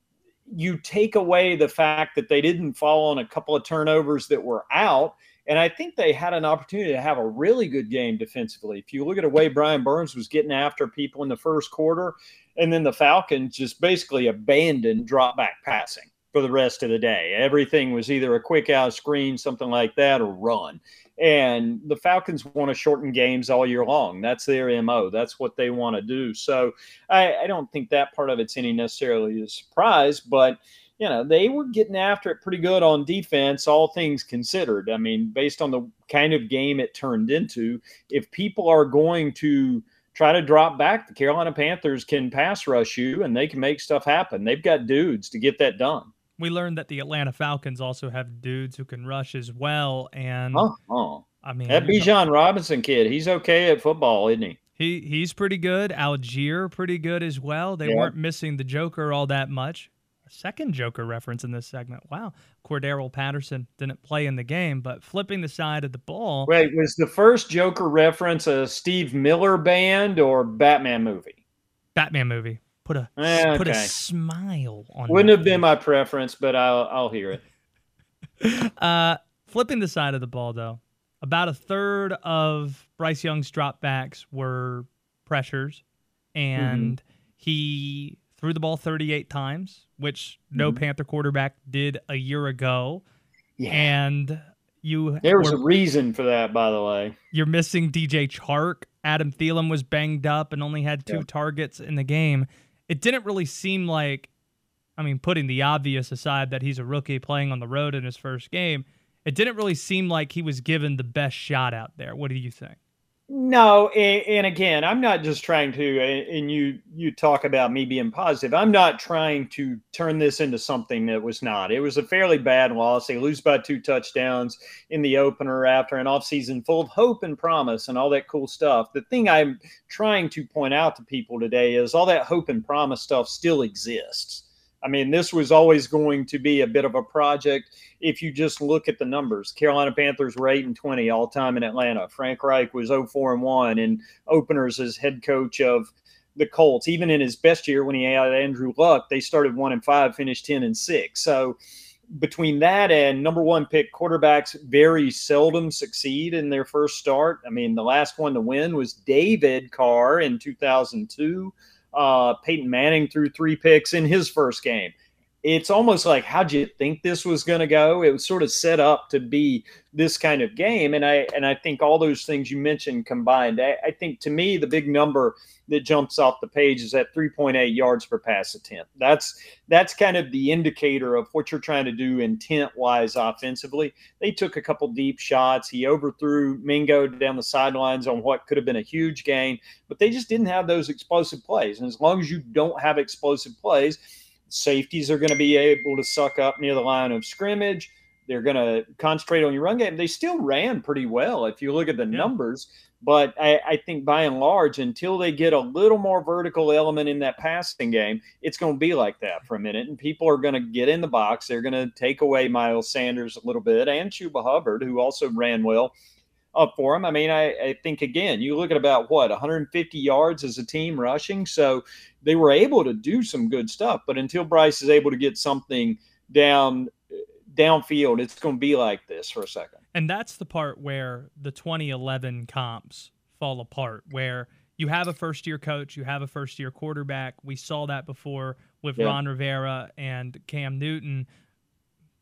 you take away the fact that they didn't fall on a couple of turnovers that were out. And I think they had an opportunity to have a really good game defensively. If you look at the way Brian Burns was getting after people in the first quarter, and then the Falcons just basically abandoned drop back passing for the rest of the day. Everything was either a quick out screen, something like that, or run. And the Falcons want to shorten games all year long. That's their MO. That's what they want to do. So I, I don't think that part of it's any necessarily a surprise, but you know, they were getting after it pretty good on defense, all things considered. I mean, based on the kind of game it turned into, if people are going to try to drop back, the Carolina Panthers can pass rush you and they can make stuff happen. They've got dudes to get that done. We learned that the Atlanta Falcons also have dudes who can rush as well. And Oh, oh. I mean, that Bijan Robinson kid, he's okay at football, isn't he? he he's pretty good. Allgeier pretty good as well. They Yeah. weren't missing the Joker all that much. a second Joker reference in this segment. Wow. Cordarrelle Patterson didn't play in the game, but flipping the side of the ball. Wait, was the first Joker reference a Steve Miller band or Batman movie? Batman movie. Put a Eh, put a smile on it. Wouldn't have been my preference, but I'll I'll hear it. Uh, flipping the side of the ball, though, about a third of Bryce Young's dropbacks were pressures, and he threw the ball 38 times, which no Mhm. Panther quarterback did a year ago. Yeah. And you There was were- a reason for that, by the way. you're missing DJ Chark. Adam Thielen was banged up and only had two Yeah. targets in the game. It didn't really seem like, I mean, putting the obvious aside that he's a rookie playing on the road in his first game, it didn't really seem like he was given the best shot out there. What do you think? No, and, and again, I'm not just trying to. And you you talk about me being positive. I'm not trying to turn this into something that was not. It was a fairly bad loss. They lose by two touchdowns in the opener after an offseason full of hope and promise and all that cool stuff. The thing I'm trying to point out to people today is all that hope and promise stuff still exists. I mean, this was always going to be a bit of a project if you just look at the numbers. Carolina Panthers were 8 and 20 all time in Atlanta. Frank Reich was 0 4 and 1 in openers as head coach of the Colts. Even in his best year when he had Andrew Luck, they started 1 and 5, finished 10 and 6. So between that and number one pick quarterbacks very seldom succeed in their first start. I mean, the last one to win was David Carr in 2002. Uh, Peyton Manning threw three picks in his first game. It's almost like, how'd you think this was going to go? It was sort of set up to be this kind of game, and I and I think all those things you mentioned combined. I, I think to me the big number that jumps off the page is that 3.8 yards per pass attempt. That's that's kind of the indicator of what you're trying to do intent wise offensively. They took a couple deep shots. He overthrew Mingo down the sidelines on what could have been a huge gain, but they just didn't have those explosive plays. And as long as you don't have explosive plays, safeties are going to be able to suck up near the line of scrimmage. They're going to concentrate on your run game. They still ran pretty well if you look at the numbers. But I, I think by and large, until they get a little more vertical element in that passing game, it's going to be like that for a minute. And people are going to get in the box. They're going to take away Miles Sanders a little bit and Chuba Hubbard, who also ran well up for him. I mean, I, I think again, you look at about what 150 yards as a team rushing, so they were able to do some good stuff. But until Bryce is able to get something down uh, downfield, it's going to be like this for a second. And that's the part where the 2011 comps fall apart, where you have a first year coach, you have a first year quarterback. We saw that before with Yeah. Ron Rivera and Cam Newton.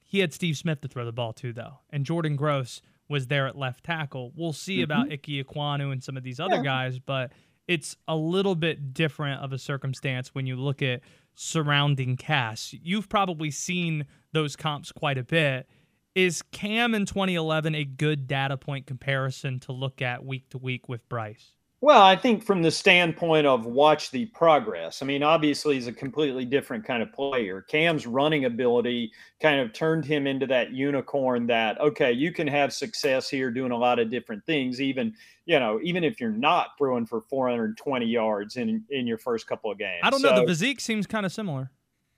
He had Steve Smith to throw the ball to, though. And Jordan Gross was there at left tackle. We'll see mm-hmm. about Ickey Ekwonu and some of these other Yeah. guys, but it's a little bit different of a circumstance when you look at surrounding casts. You've probably seen those comps quite a bit. Is Cam in 2011 a good data point comparison to look at week to week with Bryce? Well, I think from the standpoint of watch the progress. I mean, obviously, he's a completely different kind of player. Cam's running ability kind of turned him into that unicorn that, okay, you can have success here doing a lot of different things, even, you know, even if you're not throwing for 420 yards in in your first couple of games. I don't know. So- The physique seems kind of similar.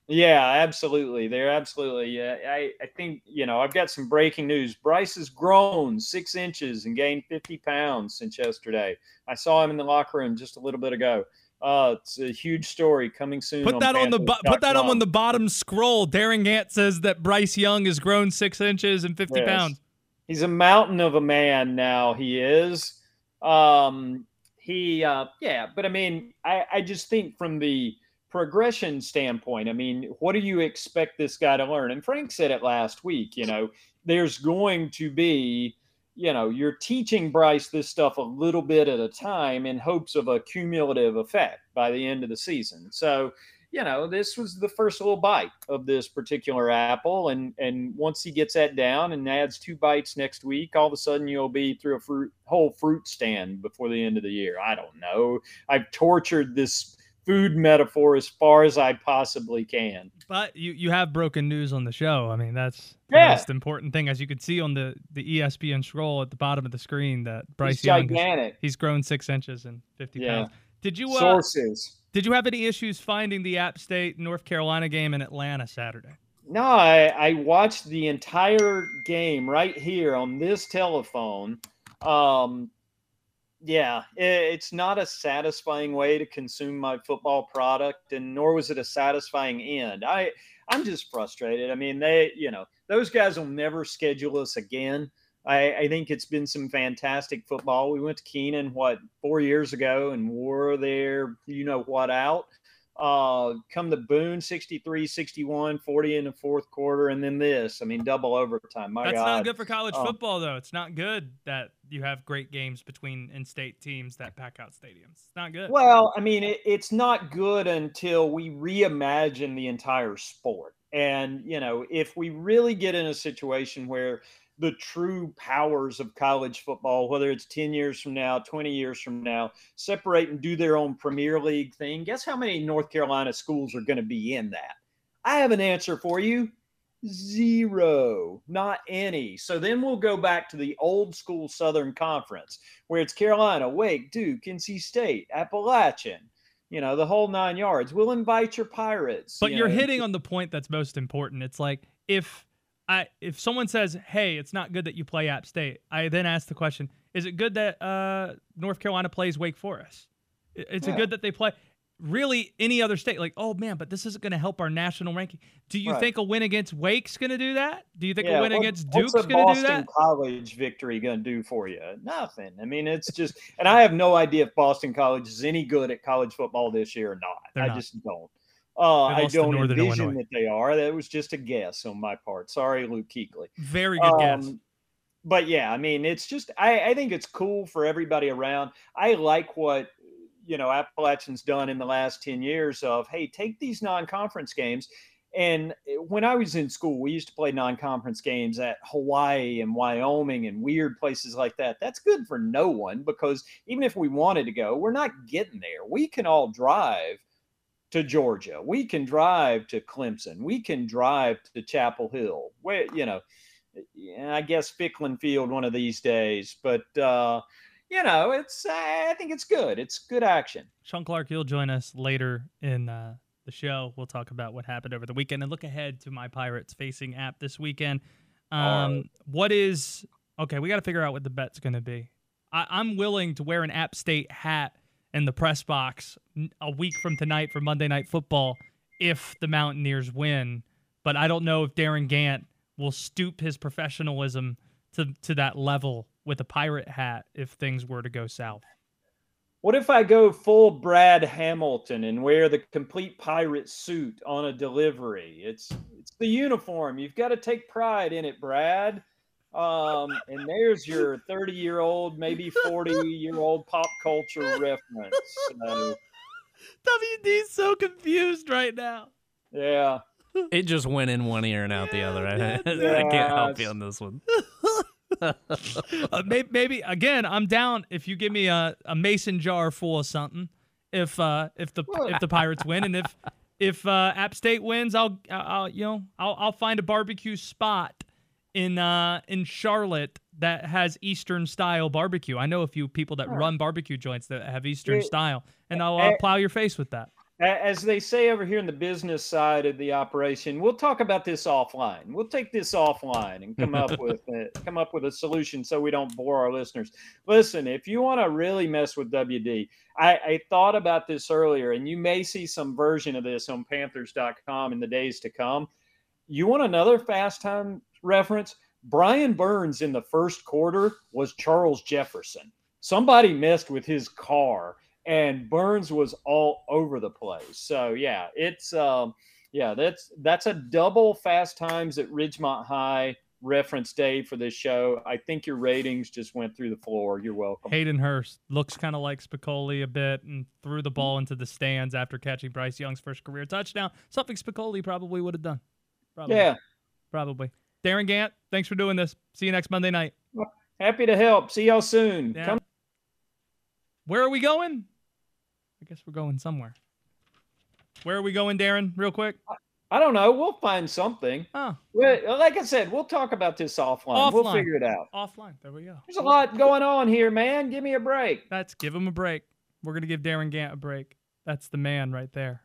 Yeah, absolutely. They're absolutely. Yeah, I, I think you know. I've got some breaking news. Bryce has grown six inches and gained fifty pounds since yesterday. I saw him in the locker room just a little bit ago. Uh, it's a huge story coming soon. Put that on the bo- put that on, the bottom scroll. Darin Gantt says that Bryce Young has grown six inches and 50 Yes. pounds. He's a mountain of a man now. He is. Um, he, uh, yeah, but I mean, I, I just think from the progression standpoint, I mean, what do you expect this guy to learn? And Frank said it last week. You know, there's going to be, you know, you're teaching Bryce this stuff a little bit at a time in hopes of a cumulative effect by the end of the season. So, you know, this was the first little bite of this particular apple, and and once he gets that down and adds two bites next week, all of a sudden you'll be through a fruit whole fruit stand before the end of the year. I don't know. I've tortured this food metaphor as far as I possibly can. But you, you have broken news on the show. I mean, that's the most important thing. As you can see on the, the ESPN scroll at the bottom of the screen, that Bryce He's Young gigantic. he's grown six inches and 50 Yeah. pounds. Did you uh, Sources. Did you have any issues finding the App State North Carolina game in Atlanta Saturday? No, I, I watched the entire game right here on this telephone. Um, yeah, it's not a satisfying way to consume my football product, and nor was it a satisfying end. I I'm just frustrated. I mean, they you know those guys will never schedule us again. I, I think it's been some fantastic football. We went to Kenan what four years ago and wore their you know what out uh, come to Boone 63 61 40 in the fourth quarter and then this I mean double overtime my That's God. not good for college Um, football though. It's not good that you have great games between in-state teams that pack out stadiums. It's not good. Well, I mean, it, it's not good until we reimagine the entire sport. And, you know, if we really get in a situation where the true powers of college football, whether it's 10 years from now, 20 years from now, separate and do their own Premier League thing, guess how many North Carolina schools are going to be in that? I have an answer for you zero, not any. So then we'll go back to the old school Southern Conference where it's Carolina, Wake, Duke, NC State, Appalachian, you know, the whole nine yards. We'll invite your Pirates. But you you're know. hitting on the point that's most important. It's like if I if someone says, "Hey, it's not good that you play App State," I then ask the question, "Is it good that uh, North Carolina plays Wake Forest? Is it good that they play?" Really, any other state, like, oh man, but this isn't going to help our national ranking. Do you Right. think a win against Wake's going to do that? Do you think Yeah, a win what- against Duke's going to do Boston that? College victory going to do for you? Nothing. I mean, it's just, and I have no idea if Boston College is any good at college football this year or not. They're I not. just don't. Uh, I don't envision Illinois. that they are. That was just a guess on my part. Sorry, Luke Kuechly. Very good guess. Um, But yeah, I mean, it's just I, I think it's cool for everybody around. I like what you know Appalachian's done in the last ten years of hey, take these non-conference games. And eh, when I was in school, we used to play non-conference games at Hawaii and Wyoming and weird places like that. That's good for no one because even if we wanted to go, we're not getting there. We can all drive to Georgia. We can drive to Clemson. We can drive to Chapel Hill. Where you know, I guess Ficklen Field one of these days. But uh, you know, it's I think it's good. It's good action. Shawn Clark, you'll join us later in uh, the show. We'll talk about what happened over the weekend and look ahead to my Pirates facing app this weekend. Um. What is okay? We got to figure out what the bet's going to be. I, I'm willing to wear an App State hat in the press box a week from tonight for Monday Night Football if the Mountaineers win, but I don't know if Darin Gantt will stoop his professionalism to to that level with a pirate hat if things were to go south. What if I go full Brad Hamilton and wear the complete pirate suit on a delivery? It's it's the uniform. You've got to take pride in it, Brad. Um, and there's your 30 year old, maybe 40 year old pop culture reference. So, WD's so confused right now. yeah. It just went in one ear and out the other. I, I can't help you on this one. uh, maybe, maybe again, I'm down if you give me a, a mason jar full of something. If uh if the if the Pirates win and if if uh, App State wins, I'll I'll you know I'll I'll find a barbecue spot in uh in Charlotte that has Eastern style barbecue. I know a few people that run barbecue joints that have Eastern Yeah. style, and I'll uh, plow your face with that. As they say over here in the business side of the operation, we'll talk about this offline. We'll take this offline and come up with a, come up with a solution so we don't bore our listeners. Listen, if you want to really mess with WD, I, I thought about this earlier, and you may see some version of this on Panthers.com in the days to come. You want another fast time reference? Brian Burns in the first quarter was Charles Jefferson. Somebody messed with his car and Burns was all over the place. So yeah, it's um yeah, that's that's a double fast times at Ridgemont High reference day for this show. I think your ratings just went through the floor. You're welcome. Hayden Hurst looks kind of like Spicoli a bit and threw the ball into the stands after catching Bryce Young's first career touchdown. Something Spicoli probably would have done. Probably. Yeah. Probably. Darin Gantt, thanks for doing this. See you next Monday night. Happy to help. See y'all soon. Yeah. Come Where are we going? I guess we're going somewhere. Where are we going, Darin? Real quick. I don't know. We'll find something. Oh. Well, like I said, we'll talk about this offline. We'll figure it out. Offline. There we go. There's a lot going on here, man. Give me a break. Let's give him a break. We're gonna give Darin Gantt a break. That's the man right there.